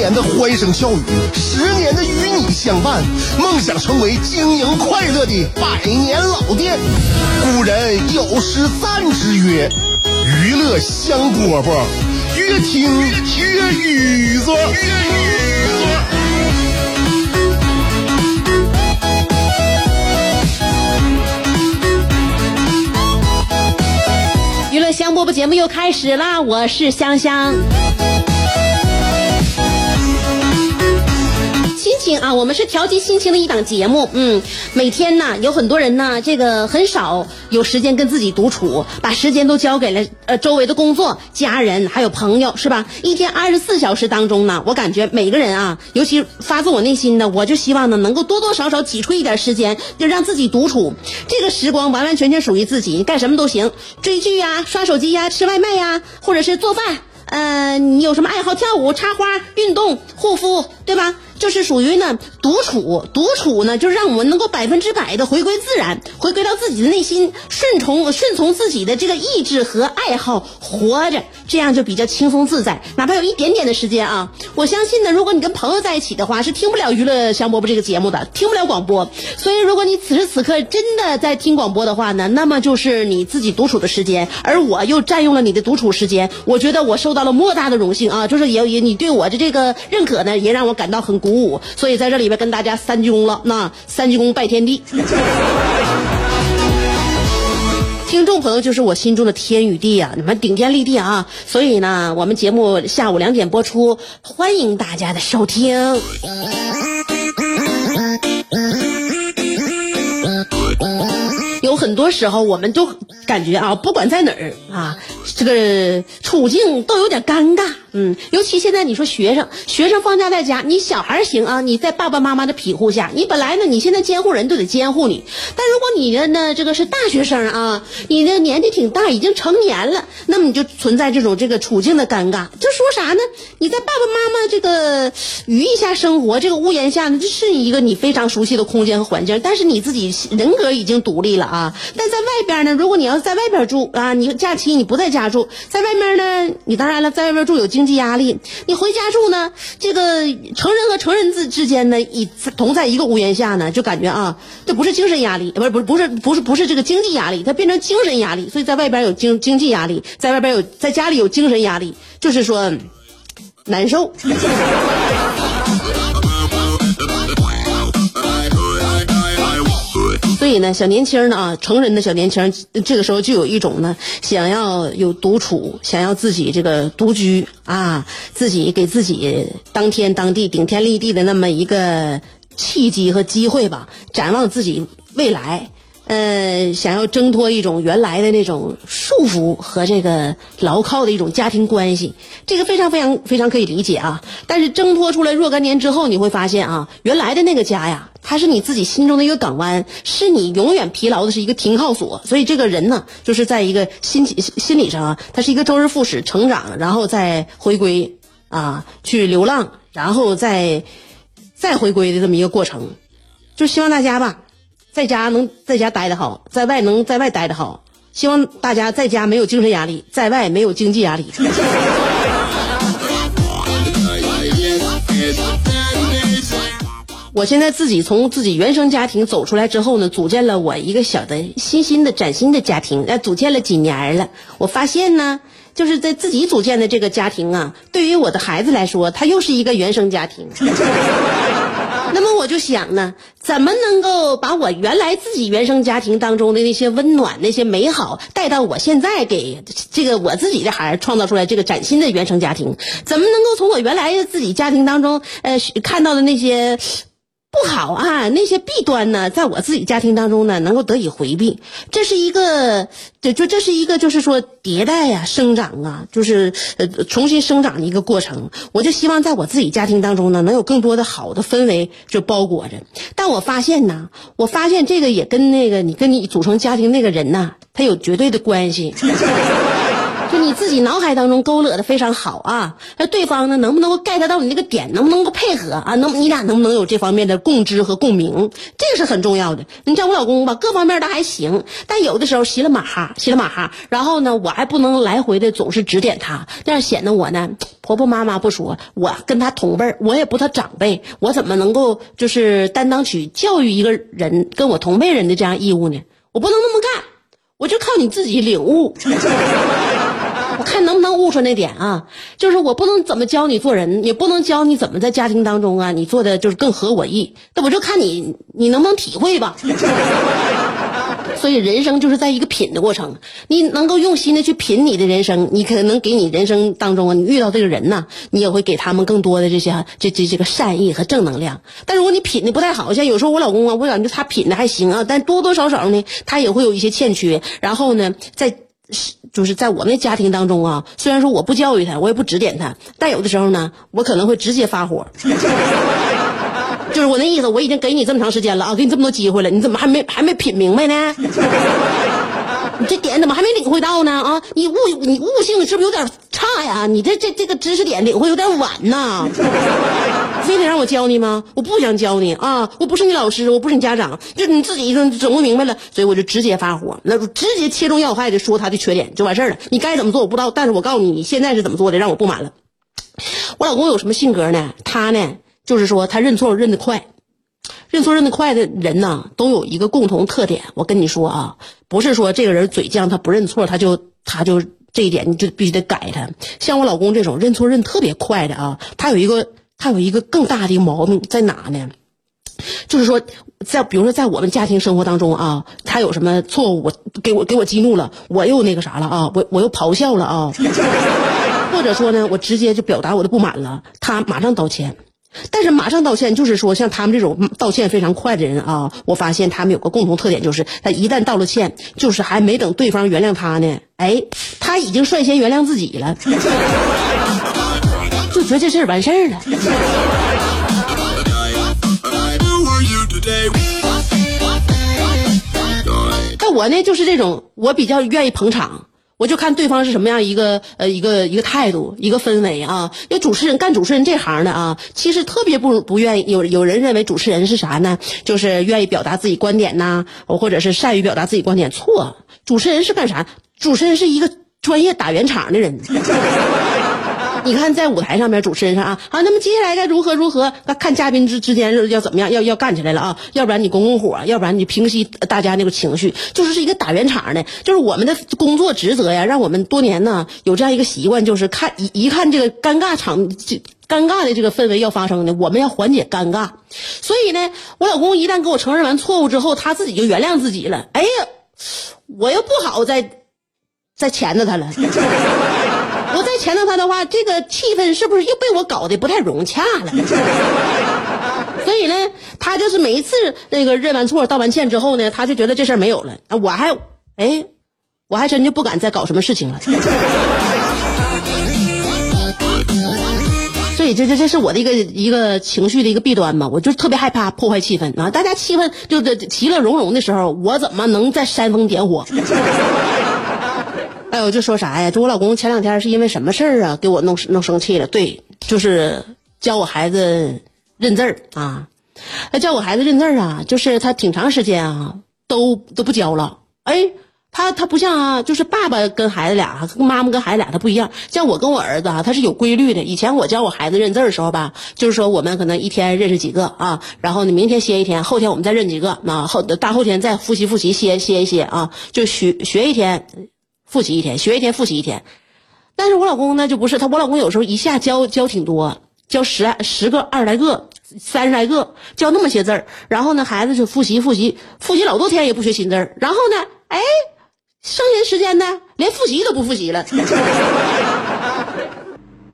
年的欢声笑语，十年的与你相伴，梦想成为经营快乐的百年老店。古人有诗赞之曰：“娱乐香饽饽，越听越雨左。”娱乐香饽饽节目又开始啦！我是香香。情啊，我们是调节心情的一档节目。嗯，每天呢，有很多人呢，这个很少有时间跟自己独处，把时间都交给了呃周围的工作、家人还有朋友，是吧？一天二十四小时当中呢，我感觉每个人啊，尤其发自我内心的，我就希望呢，能够多多少少挤出一点时间，就让自己独处。这个时光完完全全属于自己，干什么都行，追剧呀、刷手机呀、吃外卖呀，或者是做饭。呃，你有什么爱好？跳舞、插花、运动、护肤，对吧？就是属于呢独处，独处呢，就是让我们能够百分之百的回归自然，回归到自己的内心，顺从顺从自己的这个意志和爱好活着，这样就比较轻松自在。哪怕有一点点的时间啊，我相信呢，如果你跟朋友在一起的话，是听不了娱乐香饽饽这个节目的，听不了广播。所以，如果你此时此刻真的在听广播的话呢，那么就是你自己独处的时间，而我又占用了你的独处时间，我觉得我受到了莫大的荣幸啊！就是也也你对我的这个认可呢，也让我感到很鼓舞。所以在这里边跟大家三鞠躬了，那三鞠躬拜天地。听众朋友就是我心中的天与地啊，你们顶天立地啊！所以呢，我们节目下午两点播出，欢迎大家的收听。有很多时候，我们都感觉啊，不管在哪儿啊，这个处境都有点尴尬。嗯，尤其现在你说学生，学生放假在家，你小孩行啊，你在爸爸妈妈的庇护下，你本来呢，你现在监护人都得监护你。但如果你的呢，这个是大学生啊，你的年纪挺大，已经成年了，那么你就存在这种这个处境的尴尬。就说啥呢？你在爸爸妈妈这个羽翼下生活，这个屋檐下呢，这是一个你非常熟悉的空间和环境，但是你自己人格已经独立了啊。但在外边呢，如果你要是在外边住啊，你假期你不在家住，在外面呢，你当然了，在外边住有经经济压力。你回家住呢，这个成人和成人之之间呢，以同在一个屋檐下呢，就感觉啊，这不是精神压力，不是不是不是不是不是这个经济压力，它变成精神压力。所以在外边有经经济压力，在外边有在家里有精神压力，就是说难受。所以呢，小年轻呢啊，成人的小年轻，这个时候就有一种呢，想要有独处，想要自己这个独居啊，自己给自己当天当地顶天立地的那么一个契机和机会吧，展望自己未来。呃，想要挣脱一种原来的那种束缚和这个牢靠的一种家庭关系，这个非常非常非常可以理解啊。但是挣脱出来若干年之后，你会发现啊，原来的那个家呀，它是你自己心中的一个港湾，是你永远疲劳的是一个停靠所。所以这个人呢，就是在一个心心理上啊，他是一个周而复始成长，然后再回归啊，去流浪，然后再再回归的这么一个过程。就希望大家吧。在家能在家待得好，在外能在外待得好。希望大家在家没有精神压力，在外没有经济压力。我现在自己从自己原生家庭走出来之后呢，组建了我一个小的新新的崭新的家庭，呃，组建了几年了。我发现呢，就是在自己组建的这个家庭啊，对于我的孩子来说，他又是一个原生家庭。那么我就想呢，怎么能够把我原来自己原生家庭当中的那些温暖、那些美好带到我现在给这个我自己的孩儿创造出来这个崭新的原生家庭？怎么能够从我原来的自己家庭当中，呃，看到的那些不好啊，那些弊端呢，在我自己家庭当中呢，能够得以回避。这是一个，这就这是一个，就是说迭代呀、生长啊，就是呃重新生长的一个过程。我就希望在我自己家庭当中呢，能有更多的好的氛围就包裹着。但我发现呢，我发现这个也跟那个你跟你组成家庭那个人呐，他有绝对的关系。你自己脑海当中勾勒的非常好啊，那对方呢能不能够 get 到你那个点，能不能够配合啊？能你俩能不能有这方面的共知和共鸣？这个是很重要的。你像我老公吧，各方面都还行，但有的时候稀了马哈，稀了马哈。然后呢，我还不能来回的总是指点他，这样显得我呢婆婆妈妈不说，我跟他同辈儿，我也不他长辈，我怎么能够就是担当起教育一个人跟我同辈人的这样义务呢？我不能那么干，我就靠你自己领悟。我看能不能悟出那点啊？就是我不能怎么教你做人，也不能教你怎么在家庭当中啊，你做的就是更合我意。那我就看你你能不能体会吧。所以人生就是在一个品的过程，你能够用心的去品你的人生，你可能给你人生当中啊，你遇到这个人呐，你也会给他们更多的这些这这这个善意和正能量。但如果你品的不太好，像有时候我老公啊，我感觉他品的还行啊，但多多少少呢，他也会有一些欠缺。然后呢，在是。就是在我那家庭当中啊，虽然说我不教育他，我也不指点他，但有的时候呢，我可能会直接发火。就是我那意思，我已经给你这么长时间了啊，给你这么多机会了，你怎么还没还没品明白呢？你这点怎么还没领会到呢？啊，你悟你悟性是不是有点差呀？你这这这个知识点领会有点晚呐。非得让我教你吗？我不想教你啊！我不是你老师，我不是你家长，就你自己整整不明白了，所以我就直接发火，那直接切中要害的说他的缺点就完事儿了。你该怎么做我不知道，但是我告诉你，你现在是怎么做的，让我不满了。我老公有什么性格呢？他呢，就是说他认错认得快，认错认得快的人呢，都有一个共同特点。我跟你说啊，不是说这个人嘴犟，他不认错，他就他就这一点你就必须得改他。像我老公这种认错认特别快的啊，他有一个。他有一个更大的一个毛病在哪呢？就是说，在比如说在我们家庭生活当中啊，他有什么错误，给我给我激怒了，我又那个啥了啊，我我又咆哮了啊，或者说呢，我直接就表达我的不满了，他马上道歉。但是马上道歉，就是说像他们这种道歉非常快的人啊，我发现他们有个共同特点，就是他一旦道了歉，就是还没等对方原谅他呢，哎，他已经率先原谅自己了。就觉得这事儿完事儿了。但我呢，就是这种，我比较愿意捧场，我就看对方是什么样一个呃一个一个态度，一个氛围啊。因为主持人干主持人这行的啊，其实特别不不愿意有有人认为主持人是啥呢？就是愿意表达自己观点呐，或者是善于表达自己观点。错，主持人是干啥？主持人是一个专业打圆场的人。你看，在舞台上面，主持人上啊，好，那么接下来该如何如何？那看嘉宾之之间要怎么样，要要干起来了啊！要不然你拱拱火，要不然你平息大家那个情绪，就是是一个打圆场的。就是我们的工作职责呀，让我们多年呢有这样一个习惯，就是看一一看这个尴尬场，尴尬的这个氛围要发生的，我们要缓解尴尬。所以呢，我老公一旦给我承认完错误之后，他自己就原谅自己了。哎呀，我又不好再再钳着他了。我再钳到他的话，这个气氛是不是又被我搞得不太融洽了？所以呢，他就是每一次那个认完错、道完歉之后呢，他就觉得这事儿没有了。我还，哎，我还真就不敢再搞什么事情了。所以这这这是我的一个一个情绪的一个弊端嘛，我就特别害怕破坏气氛啊！大家气氛就是其乐融融的时候，我怎么能再煽风点火？哎，我就说啥呀？就我老公前两天是因为什么事儿啊，给我弄弄生气了。对，就是教我孩子认字儿啊。他教我孩子认字儿啊，就是他挺长时间啊，都都不教了。哎，他他不像啊，就是爸爸跟孩子俩，跟妈妈跟孩子俩他不一样。像我跟我儿子啊，他是有规律的。以前我教我孩子认字儿的时候吧，就是说我们可能一天认识几个啊，然后呢明天歇一天，后天我们再认几个，那后大后天再复习复习，歇歇一歇啊，就学学一天。复习一天，学一天，复习一天。但是我老公呢就不是他，我老公有时候一下教教挺多，教十十个、二十来个、三十来个，教那么些字儿。然后呢，孩子就复习复习复习老多天也不学新字儿。然后呢，哎，剩下时间呢，连复习都不复习了。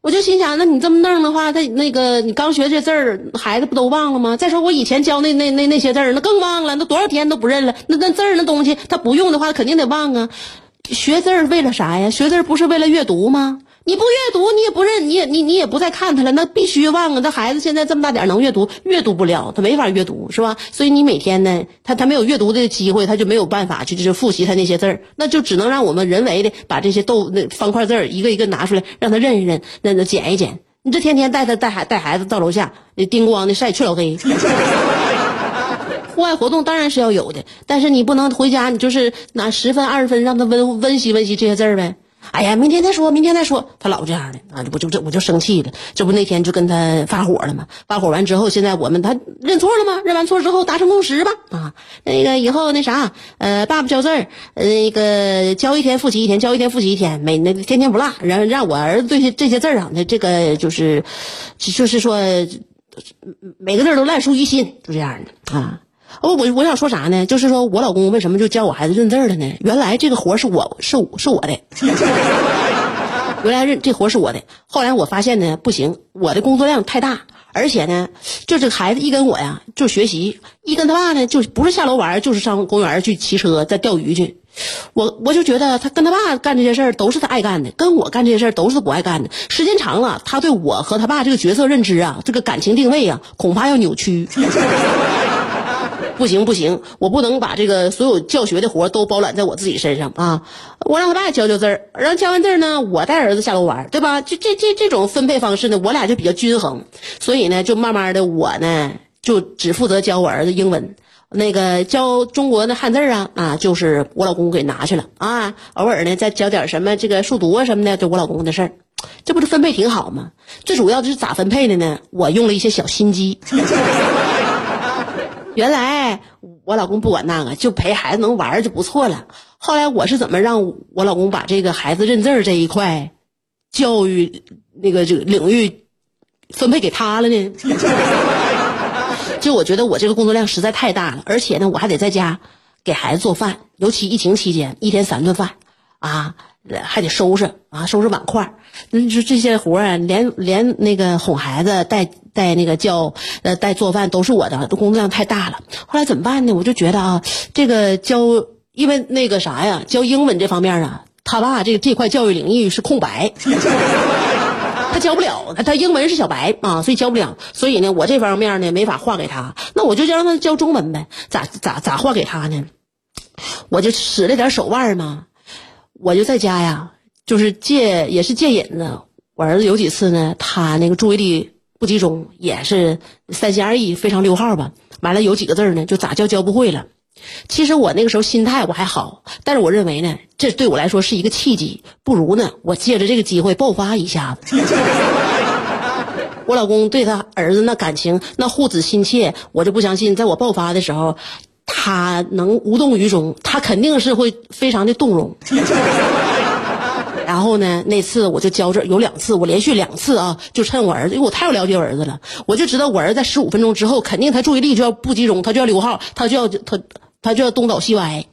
我就心想，那你这么弄的话，他那个你刚学这字儿，孩子不都忘了吗？再说我以前教那那那那些字儿，那更忘了，那多少天都不认了。那那字儿那东西，他不用的话，肯定得忘啊。学字儿为了啥呀？学字儿不是为了阅读吗？你不阅读，你也不认，你也你你也不再看他了，那必须忘啊！这孩子现在这么大点能阅读，阅读不了，他没法阅读，是吧？所以你每天呢，他他没有阅读的机会，他就没有办法去就是复习他那些字儿，那就只能让我们人为的把这些豆那方块字儿一个一个拿出来，让他认一认，那那捡一捡。你这天天带他带孩带孩子到楼下，叮咣的晒去老黑。户外活动当然是要有的，但是你不能回家，你就是拿十分二十分让他温温习温习这些字儿呗。哎呀，明天再说，明天再说。他老这样的啊，这不就这我就生气了。这不那天就跟他发火了吗？发火完之后，现在我们他认错了吗？认完错之后达成共识吧。啊，那个以后那啥，呃，爸爸教字儿，那个教一天复习一天，教一天复习一天，每那天天不落，然后让我儿子对这些字儿啊，那这个就是，就是说，每个字儿都烂熟于心，就这样的啊。我我我想说啥呢？就是说我老公为什么就教我孩子认字了呢？原来这个活是我是是我的，原来认这活是我的。后来我发现呢，不行，我的工作量太大，而且呢，就这个孩子一跟我呀就学习，一跟他爸呢就不是下楼玩，就是上公园去骑车、再钓鱼去。我我就觉得他跟他爸干这些事儿都是他爱干的，跟我干这些事儿都是他不爱干的。时间长了，他对我和他爸这个角色认知啊，这个感情定位啊，恐怕要扭曲。不行不行，我不能把这个所有教学的活都包揽在我自己身上啊！我让他爸教教字儿，然后教完字儿呢，我带儿子下楼玩，对吧？就这这这种分配方式呢，我俩就比较均衡，所以呢，就慢慢的我呢就只负责教我儿子英文，那个教中国的汉字啊啊，就是我老公给拿去了啊，偶尔呢再教点什么这个数独啊什么的，就我老公的事儿，这不是分配挺好吗？最主要的是咋分配的呢？我用了一些小心机。原来我老公不管那个，就陪孩子能玩就不错了。后来我是怎么让我老公把这个孩子认字这一块教育那个这个领域分配给他了呢？就我觉得我这个工作量实在太大了，而且呢，我还得在家给孩子做饭，尤其疫情期间，一天三顿饭啊，还得收拾啊，收拾碗筷。那就这些活儿，连连那个哄孩子、带带那个教呃带做饭都是我的，工作量太大了。后来怎么办呢？我就觉得啊，这个教因为那个啥呀，教英文这方面啊，他爸这这块教育领域是空白，他教不了，他英文是小白啊，所以教不了。所以呢，我这方面呢没法划给他，那我就让他教中文呗。咋咋咋划给他呢？我就使了点手腕嘛，我就在家呀。就是借也是借引子，我儿子有几次呢，他那个注意力不集中，也是三心二意，非常溜号吧。完了有几个字呢，就咋教教不会了。其实我那个时候心态我还好，但是我认为呢，这对我来说是一个契机，不如呢，我借着这个机会爆发一下子。我老公对他儿子那感情那护子心切，我就不相信，在我爆发的时候，他能无动于衷，他肯定是会非常的动容。然后呢？那次我就教这有两次，我连续两次啊，就趁我儿子，因为我太了解我儿子了，我就知道我儿子在十五分钟之后，肯定他注意力就要不集中，他就要溜号，他就要他他就要东倒西歪。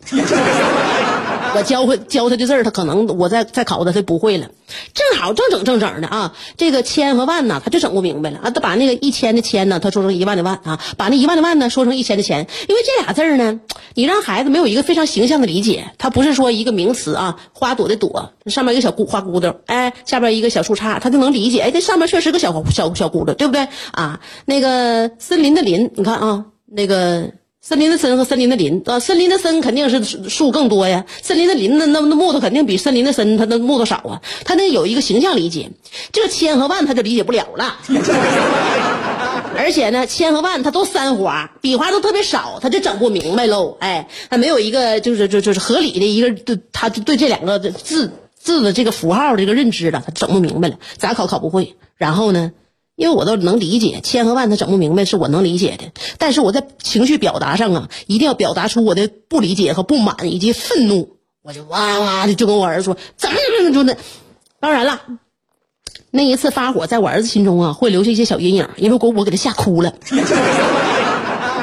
我教会教他的字儿，他可能我再再考他，他不会了。正好正整正整的啊，这个千和万呢，他就整不明白了啊。他把那个一千的千呢，他说成一万的万啊，把那一万的万呢说成一千的千。因为这俩字儿呢，你让孩子没有一个非常形象的理解，它不是说一个名词啊，花朵的朵上面一个小咕花骨朵，哎，下边一个小树杈，他就能理解。哎，这上面确实个小小小骨朵，对不对啊？那个森林的林，你看啊，那个。森林的森和森林的林啊，森林的森肯定是树更多呀，森林的林那那那木头肯定比森林的森它的木头少啊，它那有一个形象理解，这个千和万他就理解不了了，而且呢，千和万它都三花，笔画都特别少，他就整不明白喽，哎，他没有一个就是就就是合理的一个对他对这两个字字的这个符号的一个认知了，他整不明白了，咋考考不会，然后呢？因为我都能理解千和万，他整不明白是我能理解的，但是我在情绪表达上啊，一定要表达出我的不理解和不满以及愤怒，我就哇哇的就跟我儿子说怎么怎么就那，当然了，那一次发火在我儿子心中啊会留下一些小阴影，因为我我给他吓哭了。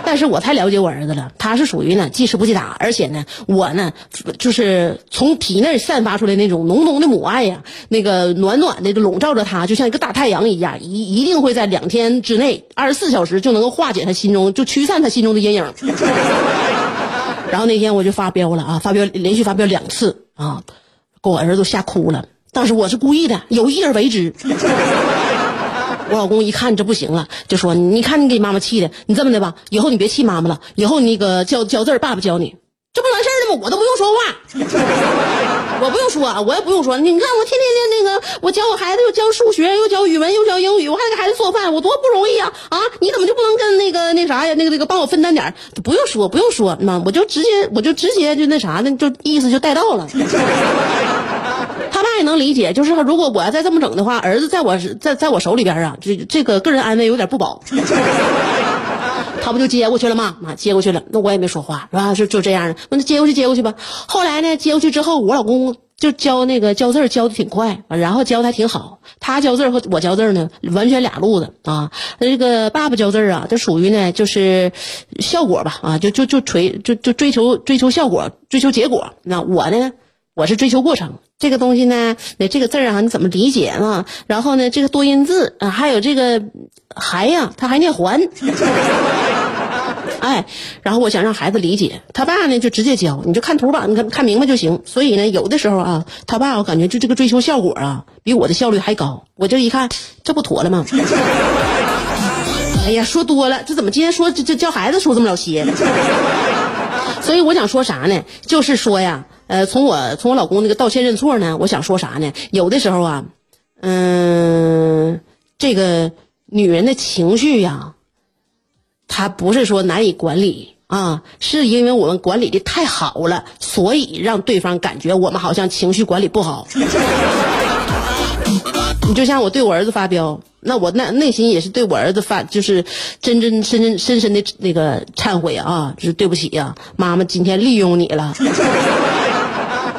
但是我太了解我儿子了，他是属于呢记吃不记打，而且呢，我呢就是从体内散发出来那种浓浓的母爱呀，那个暖暖的笼罩着他，就像一个大太阳一样，一一定会在两天之内，二十四小时就能够化解他心中，就驱散他心中的阴影。然后那天我就发飙了啊，发飙连续发飙两次啊，给我儿子吓哭了。当时我是故意的，有意而为之。我老公一看这不行了，就说：“你看你给妈妈气的，你这么的吧，以后你别气妈妈了，以后那个教教字爸爸教你，这不完事儿了吗？我都不用说话，我不用说，我也不用说。你看我天天的那个，我教我孩子又教数学，又教语文，又教英语，我还给孩子做饭，我多不容易啊！啊，你怎么就不能跟那个那啥呀？那个那个帮我分担点不用说，不用说，那我就直接我就直接就那啥那，就意思就带到了。”也能理解，就是如果我要再这么整的话，儿子在我在在我手里边啊，这这个个人安危有点不保。他不就接过去了吗？接过去了，那我也没说话，是吧？就就这样的，那接过去接过去吧。后来呢，接过去之后，我老公就教那个教字教的挺快，然后教的还挺好。他教字和我教字呢，完全俩路子啊。那这个爸爸教字啊，这属于呢就是效果吧，啊，就就就追就就追求追求效果，追求结果。那我呢？我是追求过程，这个东西呢，那这个字啊，你怎么理解呢？然后呢，这个多音字啊，还有这个还呀，他还念还，哎，然后我想让孩子理解，他爸呢就直接教，你就看图吧，你看看明白就行。所以呢，有的时候啊，他爸我感觉就这个追求效果啊，比我的效率还高。我这一看，这不妥了吗？哎呀，说多了，这怎么今天说这这教孩子说这么老些？所以我想说啥呢？就是说呀。呃，从我从我老公那个道歉认错呢，我想说啥呢？有的时候啊，嗯，这个女人的情绪呀，她不是说难以管理啊，是因为我们管理的太好了，所以让对方感觉我们好像情绪管理不好。你就像我对我儿子发飙，那我那内心也是对我儿子发，就是真真深深深深的那个忏悔啊，就是对不起呀，妈妈今天利用你了。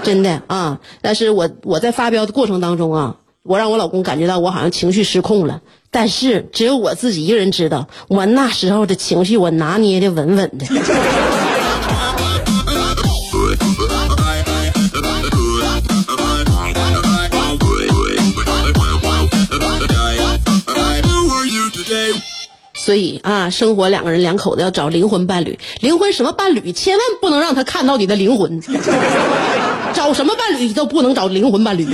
真的啊，但是我我在发飙的过程当中啊，我让我老公感觉到我好像情绪失控了，但是只有我自己一个人知道，我那时候的情绪我拿捏的稳稳的。所以啊，生活两个人两口子要找灵魂伴侣，灵魂什么伴侣？千万不能让他看到你的灵魂。找什么伴侣都不能找灵魂伴侣。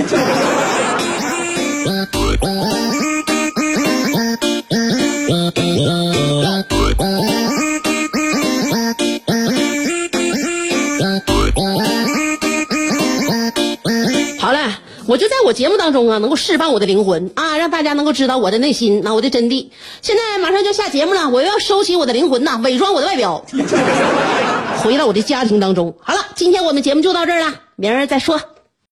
好嘞，我就在我节目当中啊，能够释放我的灵魂啊，让大家能够知道我的内心啊，我的真谛。现在马上就下节目了，我又要收起我的灵魂呐，伪装我的外表，回到我的家庭当中。好了，今天我们节目就到这儿了。明儿再说。